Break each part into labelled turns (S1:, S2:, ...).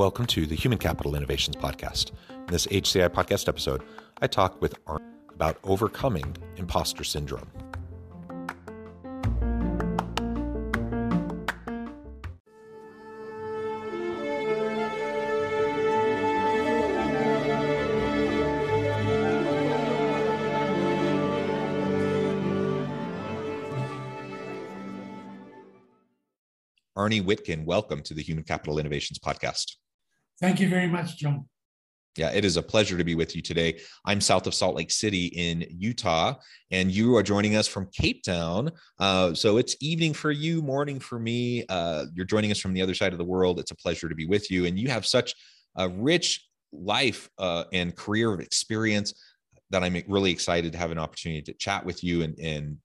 S1: Welcome to the Human Capital Innovations Podcast. In this HCI podcast episode, I talk with Arnie about overcoming imposter syndrome. Arnie Witkin, welcome to the Human Capital Innovations Podcast.
S2: Thank you very much, John.
S1: Yeah, it is a pleasure to be with you today. I'm south of Salt Lake City in Utah, and you are joining us from Cape Town. Uh, so it's evening for you, morning for me. Uh, you're joining us from the other side of the world. It's a pleasure to be with you. And you have such a rich life uh, and career of experience that I'm really excited to have an opportunity to chat with you and, and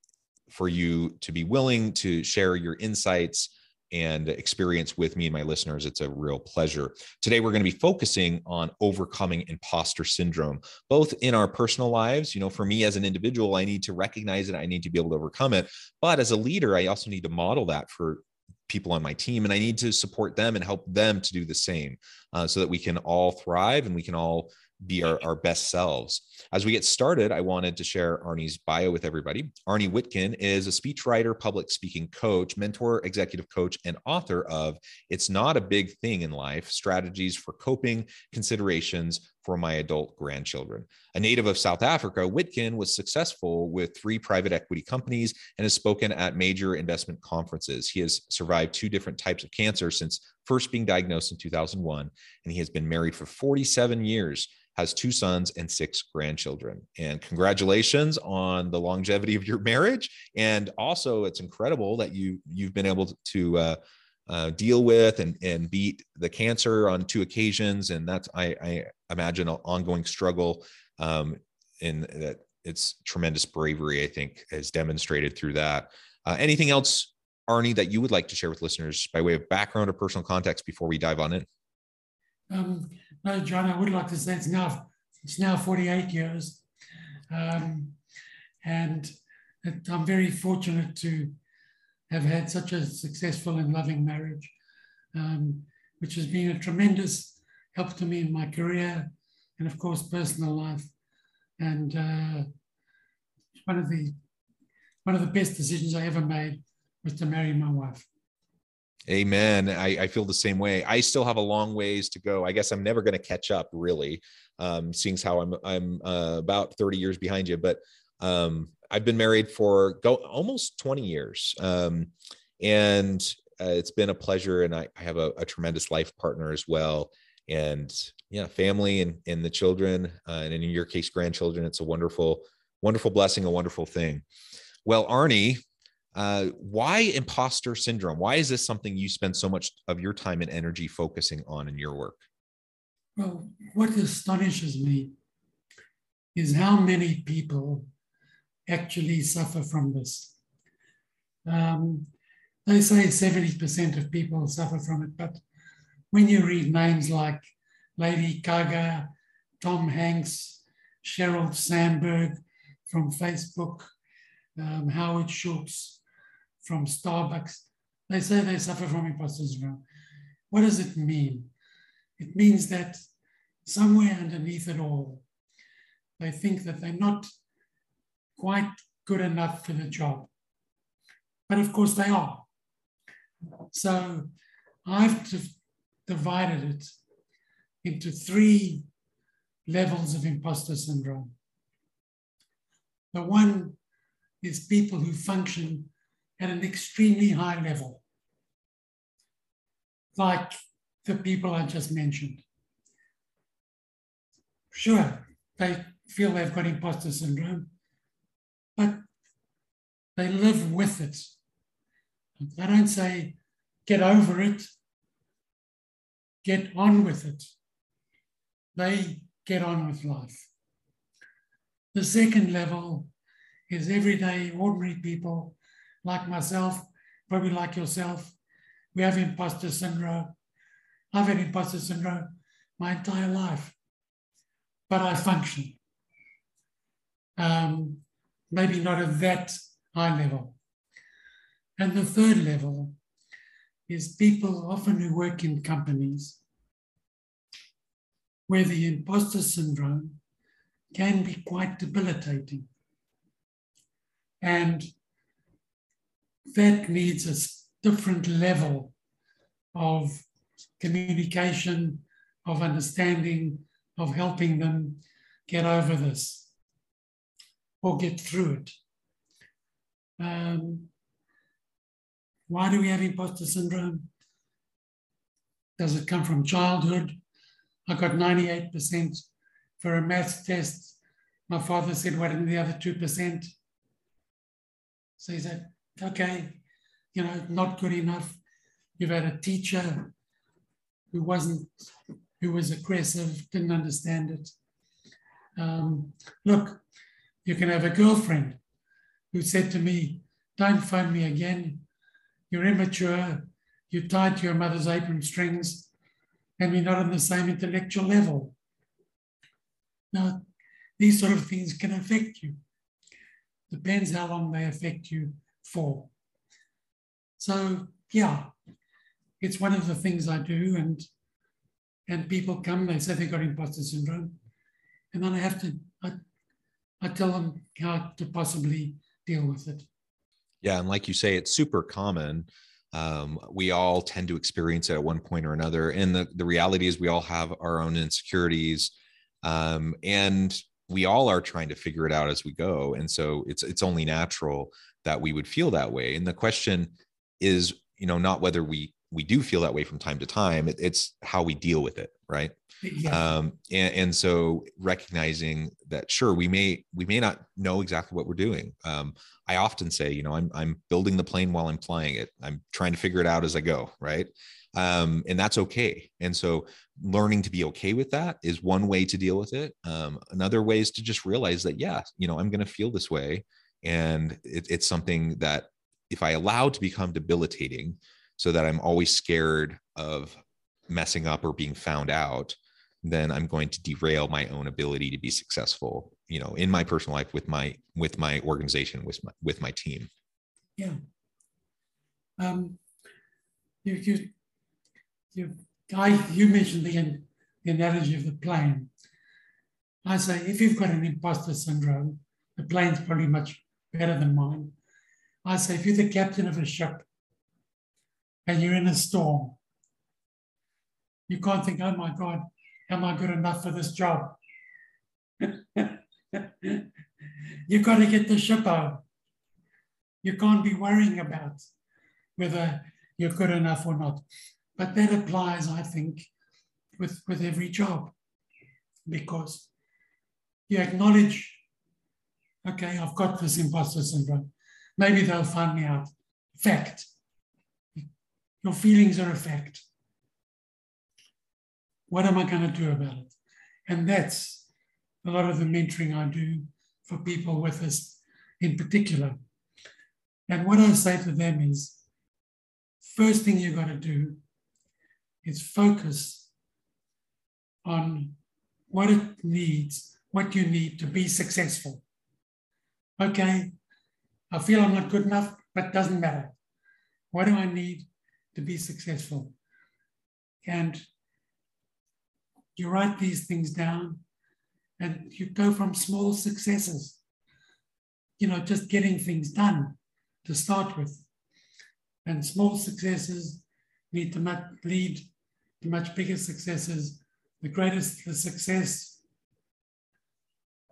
S1: for you to be willing to share your insights and experience with me and my listeners. It's a real pleasure. Today, we're going to be focusing on overcoming imposter syndrome, both in our personal lives. You know, for me as an individual, I need to recognize it, I need to be able to overcome it. But as a leader, I also need to model that for people on my team and i need to support them and help them to do the same uh, so that we can all thrive and we can all be our, our best selves. As we get started, I wanted to share Arnie's bio with everybody. Arnie Witkin is a speechwriter, public speaking coach, mentor, executive coach, and author of It's Not a Big Thing in Life Strategies for Coping, Considerations for My Adult Grandchildren. A native of South Africa, Witkin was successful with three private equity companies and has spoken at major investment conferences. He has survived two different types of cancer since first being diagnosed in 2001, and he has been married for 47 years has two sons and six grandchildren. And congratulations on the longevity of your marriage. And also, it's incredible that you you've been able to uh, uh, deal with and and beat the cancer on two occasions. And that's I, I imagine an ongoing struggle. Um, in that it's tremendous bravery. I think is demonstrated through that. Uh, anything else, Arnie, that you would like to share with listeners by way of background or personal context before we dive on in?
S2: Um, no, John, I would like to say it's now it's now 48 years, um, and I'm very fortunate to have had such a successful and loving marriage, um, which has been a tremendous help to me in my career and, of course, personal life. And uh, one of the one of the best decisions I ever made was to marry my wife.
S1: Amen. I, I, feel the same way. I still have a long ways to go. I guess I'm never going to catch up, really, um, seeing how I'm I'm uh, about 30 years behind you. But um, I've been married for go almost 20 years, um, and uh, it's been a pleasure. And I, I have a, a, tremendous life partner as well, and yeah, family and and the children, uh, and in your case, grandchildren. It's a wonderful, wonderful blessing, a wonderful thing. Well, Arnie, uh, why imposter syndrome? Why is this something you spend so much of your time and energy focusing on in your work?
S2: Well, what astonishes me is how many people actually suffer from this. Um, they say 70% of people suffer from it, but when you read names like Lady Gaga, Tom Hanks, Sheryl Sandberg from Facebook, um, Howard Schultz, from Starbucks. They say they suffer from imposter syndrome. What does it mean? It means that somewhere underneath it all, they think that they're not quite good enough for the job. But of course they are. So I've divided it into three levels of imposter syndrome. The one is people who function at an extremely high level, like the people I just mentioned. Sure, they feel they've got imposter syndrome, but they live with it. They don't say get over it, get on with it. They get on with life. The second level is everyday, ordinary people like myself, probably like yourself. We have imposter syndrome. I've had imposter syndrome my entire life, but I function. Um, maybe not at that high level. And the third level is people often who work in companies where the imposter syndrome can be quite debilitating. And that needs a different level of communication, of understanding, of helping them get over this or get through it. Um, why do we have imposter syndrome? Does it come from childhood? I got 98% for a math test. My father said, What in the other 2%? So he said, Okay, you know, not good enough. You've had a teacher who wasn't, who was aggressive, didn't understand it. Um, look, you can have a girlfriend who said to me, Don't phone me again. You're immature. You're tied to your mother's apron strings, and we're not on the same intellectual level. Now, these sort of things can affect you. Depends how long they affect you for. So, yeah, it's one of the things I do, and and people come, they say they've got imposter syndrome, and then I have to I, I tell them how to possibly deal with it.
S1: Yeah, and like you say, it's super common. Um, we all tend to experience it at one point or another, and the the reality is we all have our own insecurities, um, and we all are trying to figure it out as we go. And so it's it's only natural that we would feel that way. And the question is, you know, not whether we we do feel that way from time to time. It, it's how we deal with it, right? Yeah. Um, and, and, so recognizing that, sure, we may we may not know exactly what we're doing. Um, I often say, you know, I'm I'm building the plane while I'm flying it. I'm trying to figure it out as I go, right? Um, and that's okay. And so learning to be okay with that is one way to deal with it. Um, another way is to just realize that, yeah, you know, I'm going to feel this way, and it, it's something that if I allow to become debilitating, so that I'm always scared of messing up or being found out, then I'm going to derail my own ability to be successful, you know, in my personal life with my with my organization, with my with my team.
S2: Yeah. Um, you you you I you mentioned the, the analogy of the plane. I say if you've got an imposter syndrome, the plane's probably much better than mine. I say if you're the captain of a ship and you're in a storm. You can't think, oh my God, am I good enough for this job? You've got to get the ship out. You can't be worrying about whether you're good enough or not. But that applies, I think, with, with every job because you acknowledge, okay, I've got this imposter syndrome. Maybe they'll find me out. Fact. Your feelings are a fact. What am I going to do about it? And that's a lot of the mentoring I do for people with this in particular. And what I say to them is first thing you've got to do is focus on what it needs, what you need to be successful. Okay, I feel I'm not good enough, but doesn't matter. What do I need to be successful. And you write these things down and you go from small successes, you know, just getting things done to start with. And small successes lead to much, lead to much bigger successes. The greater the success,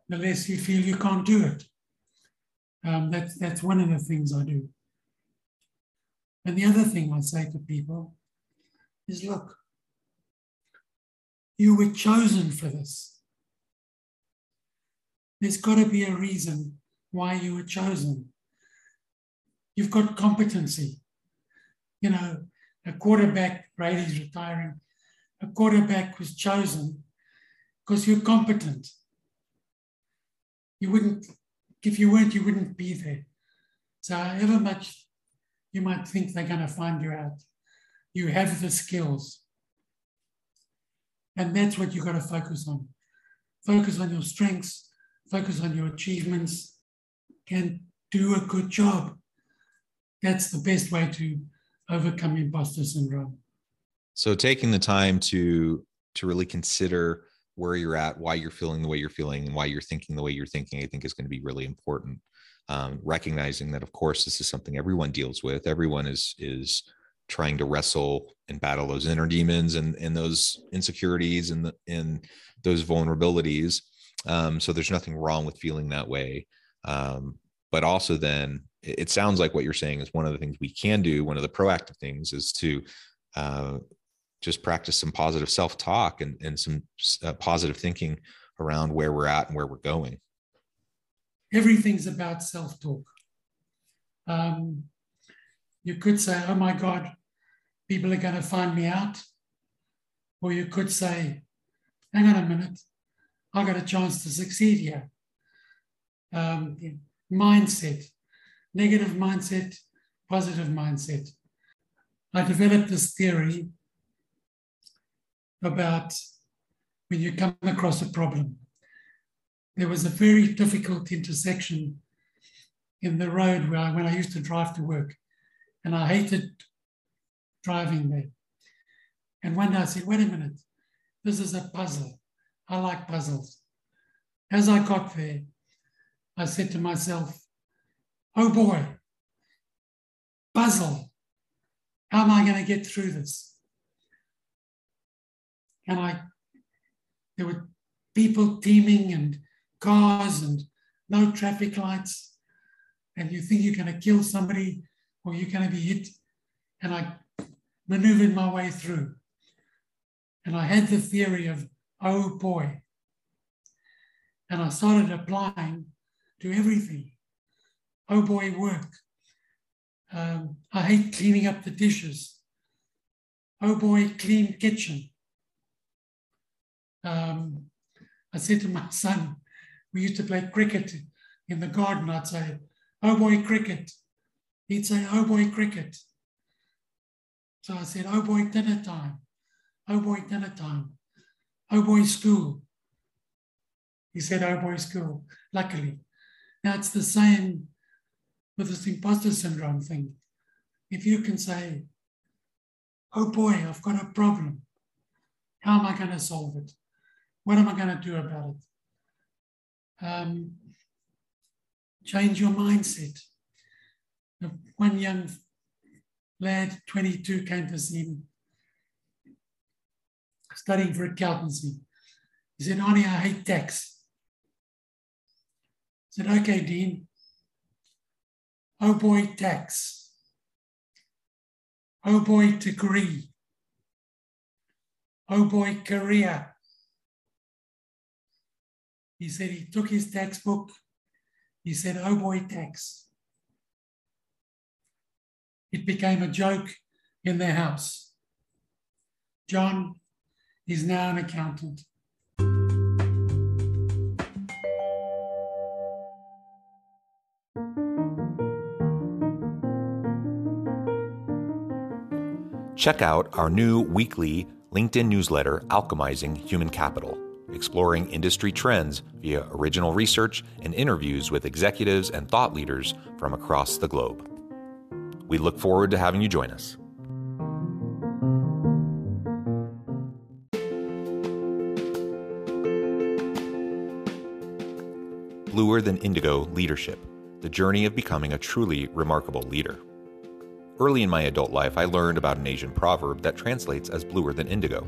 S2: the less you feel you can't do it. Um, that's, that's one of the things I do. And the other thing I say to people is look, you were chosen for this. There's got to be a reason why you were chosen. You've got competency. you know, a quarterback, Brady's retiring, a quarterback was chosen because you're competent. You wouldn't, if you weren't, you wouldn't be there. So, however much you might think they're going to find you out, you have the skills. And that's what you've got to focus on. Focus on your strengths, focus on your achievements, and do a good job. That's the best way to overcome imposter syndrome.
S1: So taking the time to to really consider where you're at, why you're feeling the way you're feeling, and why you're thinking the way you're thinking, I think is going to be really important. Um, recognizing that, of course, this is something everyone deals with. Everyone is is trying to wrestle and battle those inner demons and and those insecurities and the, and those vulnerabilities. Um, so there's nothing wrong with feeling that way. Um, but also then it sounds like what you're saying is one of the things we can do one of the proactive things is to uh, just practice some positive self-talk and, and some uh, positive thinking around where we're at and where we're going
S2: everything's about self-talk um, you could say oh my god people are going to find me out or you could say hang on a minute i got a chance to succeed here um, mindset, negative mindset, positive mindset. I developed this theory about when you come across a problem. There was a very difficult intersection in the road where I, when I used to drive to work, and I hated driving there. And one day I said, wait a minute, this is a puzzle. I like puzzles. As I got there, I said to myself, oh boy, puzzle. How am I going to get through this? And I, there were people teeming and cars and no traffic lights. And you think you're going to kill somebody or you're going to be hit. And I maneuvered my way through. And I had the theory of, oh boy. And I started applying do everything. Oh boy, work. Um, I hate cleaning up the dishes. Oh boy, clean kitchen. Um, I said to my son, we used to play cricket in the garden. I'd say, oh boy, cricket. He'd say, oh boy, cricket. So I said, oh boy, dinner time. Oh boy, dinner time. Oh boy, school. He said, oh boy, school, luckily. Now it's the same with this imposter syndrome thing. If you can say, oh boy, I've got a problem. How am I going to solve it? What am I going to do about it? Um, change your mindset. One young lad, 22, came to see me, studying for accountancy. He said, Arnie, I hate tax He said, okay, Dean. Oh boy, tax. Oh boy, degree. Oh boy, career. He said he took his textbook. He said, oh boy, tax. It became a joke in their house. John is now an accountant.
S1: Check out our new weekly LinkedIn newsletter, Alchemizing Human Capital, exploring industry trends via original research and interviews with executives and thought leaders from across the globe. We look forward to having you join us. Bluer Than Indigo Leadership The Journey of Becoming a Truly Remarkable Leader. Early in my adult life, I learned about an Asian proverb that translates as bluer than indigo.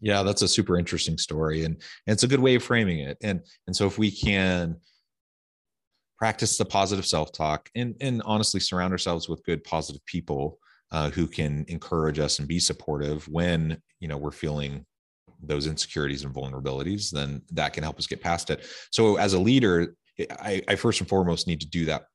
S1: Yeah, that's a super interesting story, and, and it's a good way of framing it. And and so if we can practice the positive self-talk and and honestly surround ourselves with good positive people uh, who can encourage us and be supportive when you know we're feeling those insecurities and vulnerabilities then that can help us get past it so as a leader i, I first and foremost need to do that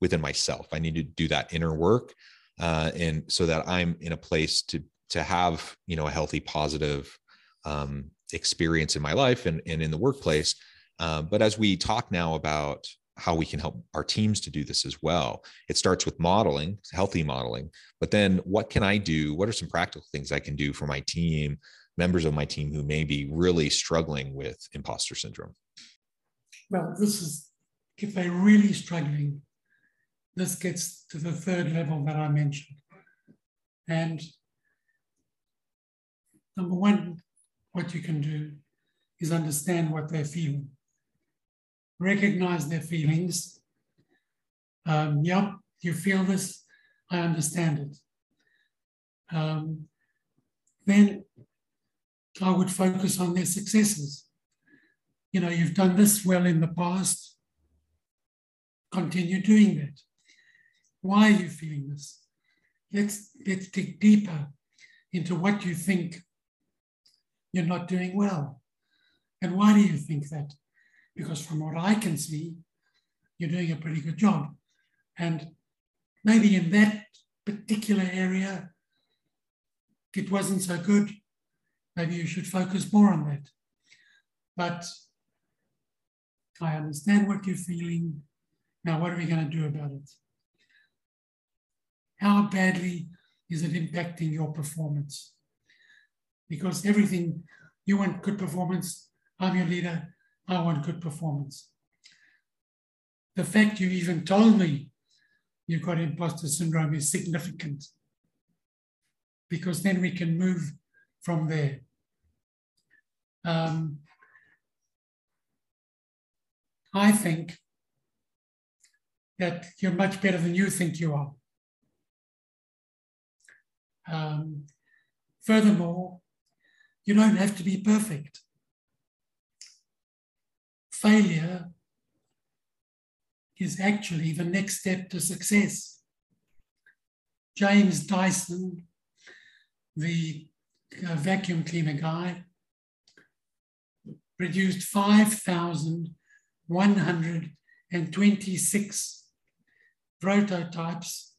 S1: within myself i need to do that inner work uh, and so that i'm in a place to to have you know a healthy positive um, experience in my life and, and in the workplace. Uh, but as we talk now about how we can help our teams to do this as well it starts with modeling healthy modeling. But then what can i do? What are some practical things i can do for my team members of my team who may be really struggling with imposter syndrome?
S2: Well this is if they're really struggling this gets to the third level that i mentioned. And Number one, what you can do is understand what they're feeling. Recognize their feelings. Um, yep, you feel this. I understand it. Um, then I would focus on their successes. You know, you've done this well in the past. Continue doing that. Why are you feeling this? Let's let's dig deeper into what you think you're not doing well. And why do you think that? Because from what I can see, you're doing a pretty good job. And maybe in that particular area, it wasn't so good. Maybe you should focus more on that. But I understand what you're feeling. Now, what are we going to do about it? How badly is it impacting your performance? Because everything, you want good performance, I'm your leader, I want good performance. The fact you even told me you've got imposter syndrome is significant because then we can move from there. Um, I think that you're much better than you think you are. Um, furthermore, you don't have to be perfect. Failure is actually the next step to success. James Dyson, the uh, vacuum cleaner guy, produced 5,126 prototypes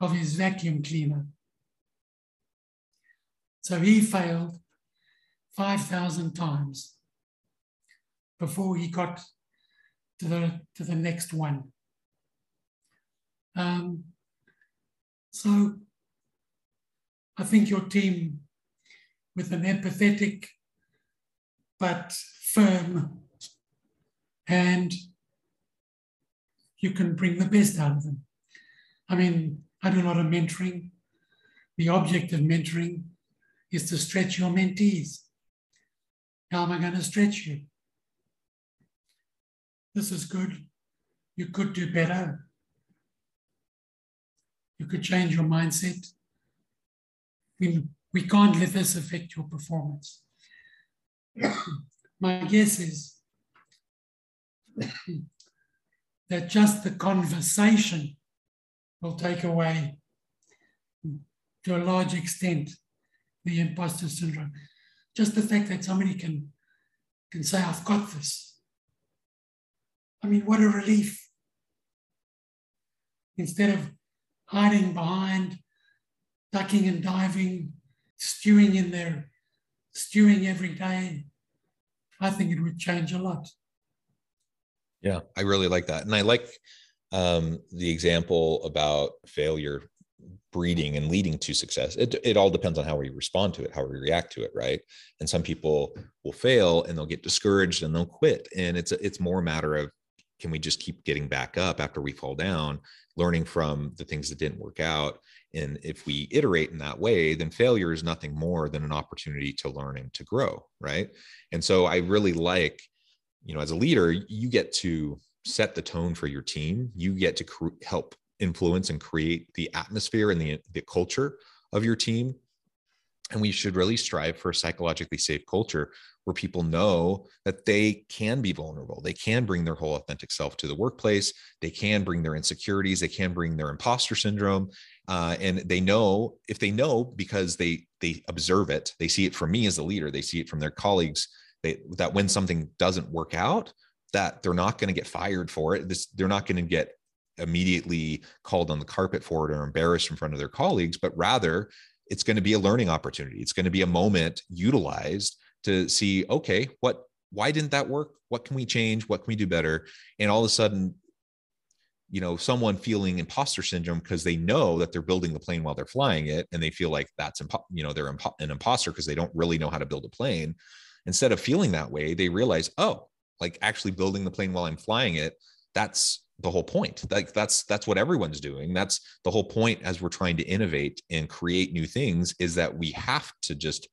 S2: of his vacuum cleaner. So he failed 5,000 times before he got to the, to the next one. Um, so I think your team, with an empathetic but firm hand, you can bring the best out of them. I mean, I do a lot of mentoring. The object of mentoring is to stretch your mentees. How am I going to stretch you? This is good. You could do better. You could change your mindset. We, we can't let this affect your performance. My guess is that just the conversation will take away to a large extent the imposter syndrome. Just the fact that somebody can, can say, I've got this. I mean, what a relief. Instead of hiding behind, ducking and diving, stewing in there, stewing every day, I think it would change a lot.
S1: Yeah, I really like that. And I like um, the example about failure breeding and leading to success. It, it all depends on how we respond to it, how we react to it, right? And some people will fail and they'll get discouraged and they'll quit. And it's it's more a matter of can we just keep getting back up after we fall down, learning from the things that didn't work out. And if we iterate in that way, then failure is nothing more than an opportunity to learn and to grow, right? And so I really like, you know, as a leader, you get to set the tone for your team. You get to cr- help influence and create the atmosphere and the, the culture of your team. And we should really strive for a psychologically safe culture where people know that they can be vulnerable. They can bring their whole authentic self to the workplace. They can bring their insecurities. They can bring their imposter syndrome. Uh, and they know if they know because they they observe it, they see it from me as a leader. They see it from their colleagues. They, that when something doesn't work out, that they're not going to get fired for it. This, they're not going to get immediately called on the carpet for it or embarrassed in front of their colleagues, but rather it's going to be a learning opportunity. It's going to be a moment utilized to see, okay, what, why didn't that work? What can we change? What can we do better? And all of a sudden, you know, someone feeling imposter syndrome because they know that they're building the plane while they're flying it, and they feel like that's, impo- you know, they're impo- an imposter because they don't really know how to build a plane. Instead of feeling that way, they realize, oh, like actually building the plane while I'm flying it, that's the whole point. Like that's that's what everyone's doing. That's the whole point as we're trying to innovate and create new things is that we have to just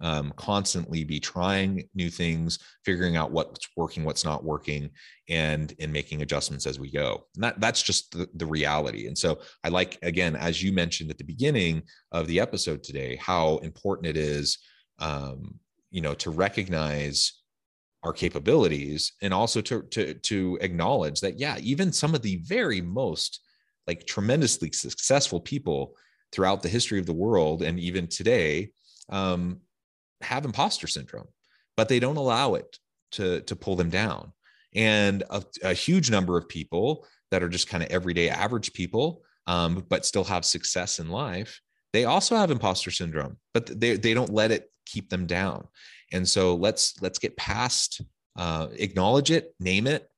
S1: um, constantly be trying new things figuring out what's working what's not working and in making adjustments as we go. And that that's just the, the reality. And so i like again as you mentioned at the beginning of the episode today how important it is um, you know to recognize our capabilities and also to to to acknowledge that yeah even some of the very most like tremendously successful people throughout the history of the world and even today um, have imposter syndrome but they don't allow it to to pull them down. And a, a huge number of people that are just kind of everyday average people um, but still have success in life they also have imposter syndrome but they, they don't let it keep them down and so let's let's get past uh, acknowledge it name it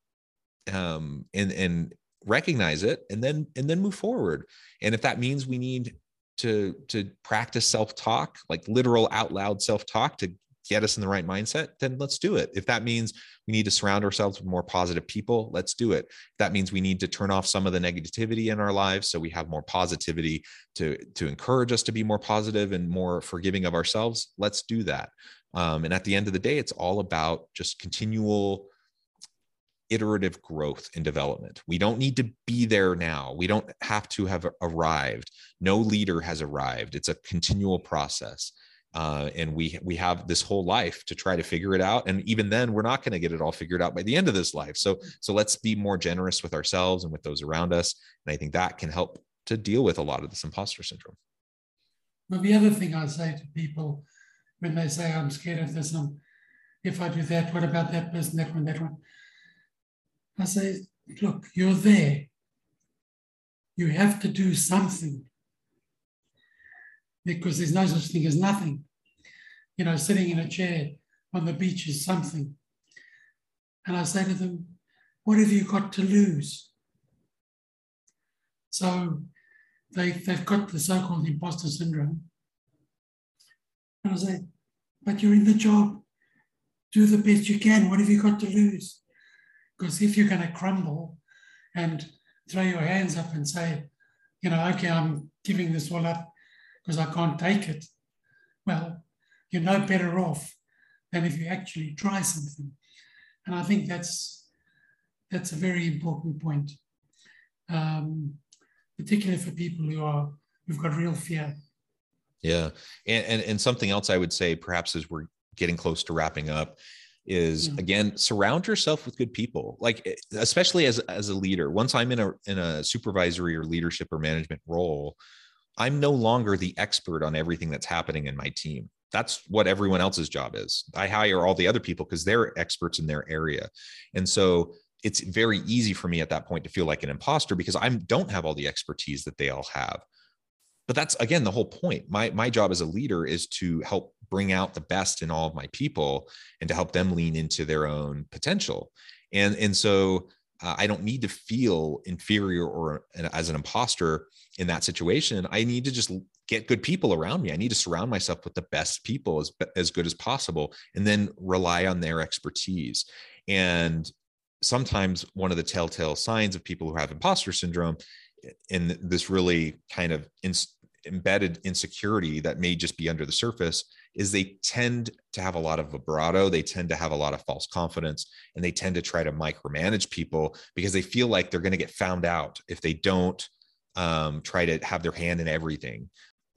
S1: um, and and recognize it and then and then move forward. And if that means we need to to practice self-talk like literal out loud self-talk to get us in the right mindset then let's do it. If that means we need to surround ourselves with more positive people let's do it. If that means we need to turn off some of the negativity in our lives so we have more positivity to to encourage us to be more positive and more forgiving of ourselves let's do that um, and at the end of the day, it's all about just continual iterative growth and development. We don't need to be there now. We don't have to have arrived. No leader has arrived. It's a continual process. Uh, and we we have this whole life to try to figure it out and even then we're not going to get it all figured out by the end of this life so so let's be more generous with ourselves and with those around us and i think that can help to deal with a lot of this imposter syndrome
S2: well the other thing i say to people when they say I'm scared of this, and if I do that, what about that person, that one, that one? I say, look, you're there. You have to do something because there's no such thing as nothing. You know, sitting in a chair on the beach is something. And I say to them, what have you got to lose? So they, they've got the so called imposter syndrome. And I say, but you're in the job. Do the best you can. What have you got to lose? Because if you're going to crumble and throw your hands up and say, you know, okay, I'm giving this all up because I can't take it, well, you're no better off than if you actually try something. And I think that's that's a very important point, um, particularly for people who are who've got real fear
S1: yeah. And, and, and something else I would say, perhaps as we're getting close to wrapping up, is yeah. again surround yourself with good people. Like eh, especially as as a leader once i'm in a in a supervisory or leadership or management role i'm no longer the expert on everything that's happening in my team. That's what everyone else's job is. I hire all the other people because they're experts in their area. And so it's very easy for me at that point to feel like an imposter because i don't have all the expertise that they all have but that's again the whole point my my job as a leader is to help bring out the best in all of my people and to help them lean into their own potential and and so uh, I don't need to feel inferior or as an imposter in that situation. I need to just get good people around me. I need to surround myself with the best people as, as good as possible and then rely on their expertise. And sometimes one of the telltale signs of people who have imposter syndrome in this really kind of in, embedded insecurity that may just be under the surface is they tend to have a lot of vibrato they tend to have a lot of false confidence and they tend to try to micromanage people because they feel like they're going to get found out if they don't um, try to have their hand in everything.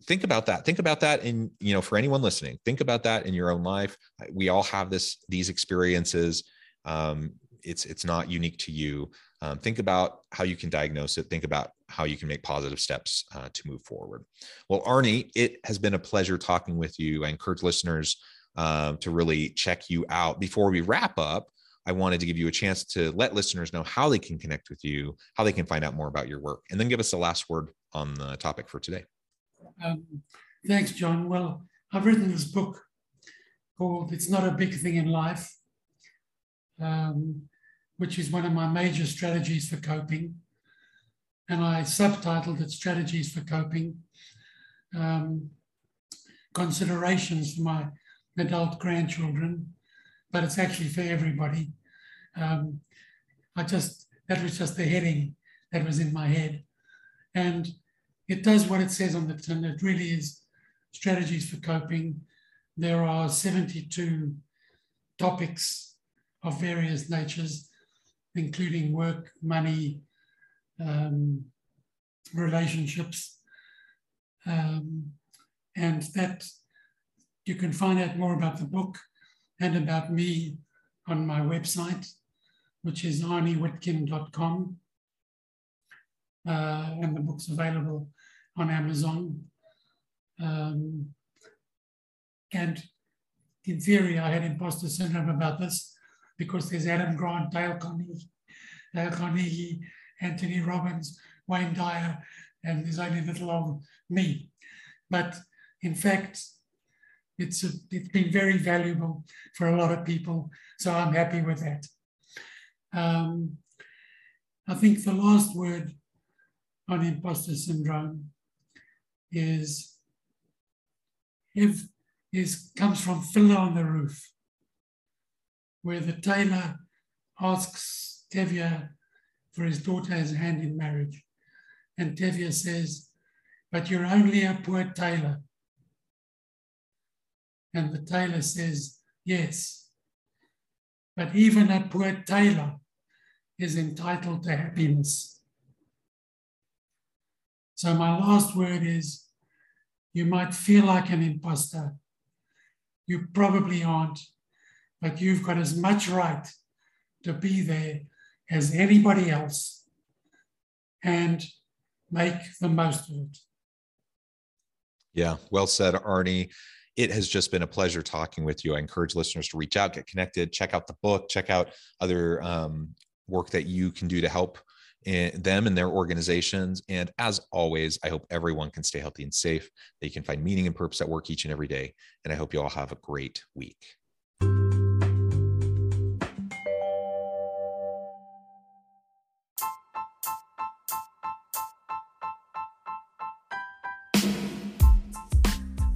S1: Think about that think about that in you know for anyone listening think about that in your own life. We all have this these experiences. Um, it's it's not unique to you um, think about how you can diagnose it. Think about how you can make positive steps uh, to move forward. Well arnie it has been a pleasure talking with you. I encourage listeners uh, to really check you out. Before we wrap up i wanted to give you a chance to let listeners know how they can connect with you how they can find out more about your work and then give us the last word on the topic for today.
S2: Um, thanks john. Well i've written this book called it's not a big thing in life. Um, which is one of my major strategies for coping. And I subtitled it Strategies for Coping um, Considerations for My Adult Grandchildren, but it's actually for everybody. Um, I just, that was just the heading that was in my head. And it does what it says on the tin. It really is strategies for coping. There are 72 topics of various natures including work, money, um, relationships. Um, and that you can find out more about the book and about me on my website, which is arniewitkin.com. Uh, and the book's available on Amazon. Um, and in theory, I had imposter syndrome about this because there's Adam Grant, Dale Carnegie, Dale Carnegie, Anthony Robbins, Wayne Dyer, and there's only little old me. But in fact, it's, a, it's been very valuable for a lot of people, so I'm happy with that. Um, I think the last word on imposter syndrome is if is comes from Fiddler on the Roof where the tailor asks Tevye for his daughter's hand in marriage. And Tevye says, But you're only a poor tailor. And the tailor says, Yes. But even a poor tailor is entitled to happiness. So, my last word is you might feel like an imposter. You probably aren't but you've got as much right to be there as anybody else and make the most of it.
S1: Yeah, well said, Arnie. It has just been a pleasure talking with you. I encourage listeners to reach out, get connected, check out the book, check out other um, work that you can do to help in eh, them and their organizations. And as always, I hope everyone can stay healthy and safe, that you can find meaning and purpose at work each and every day. And I hope you all have a great week.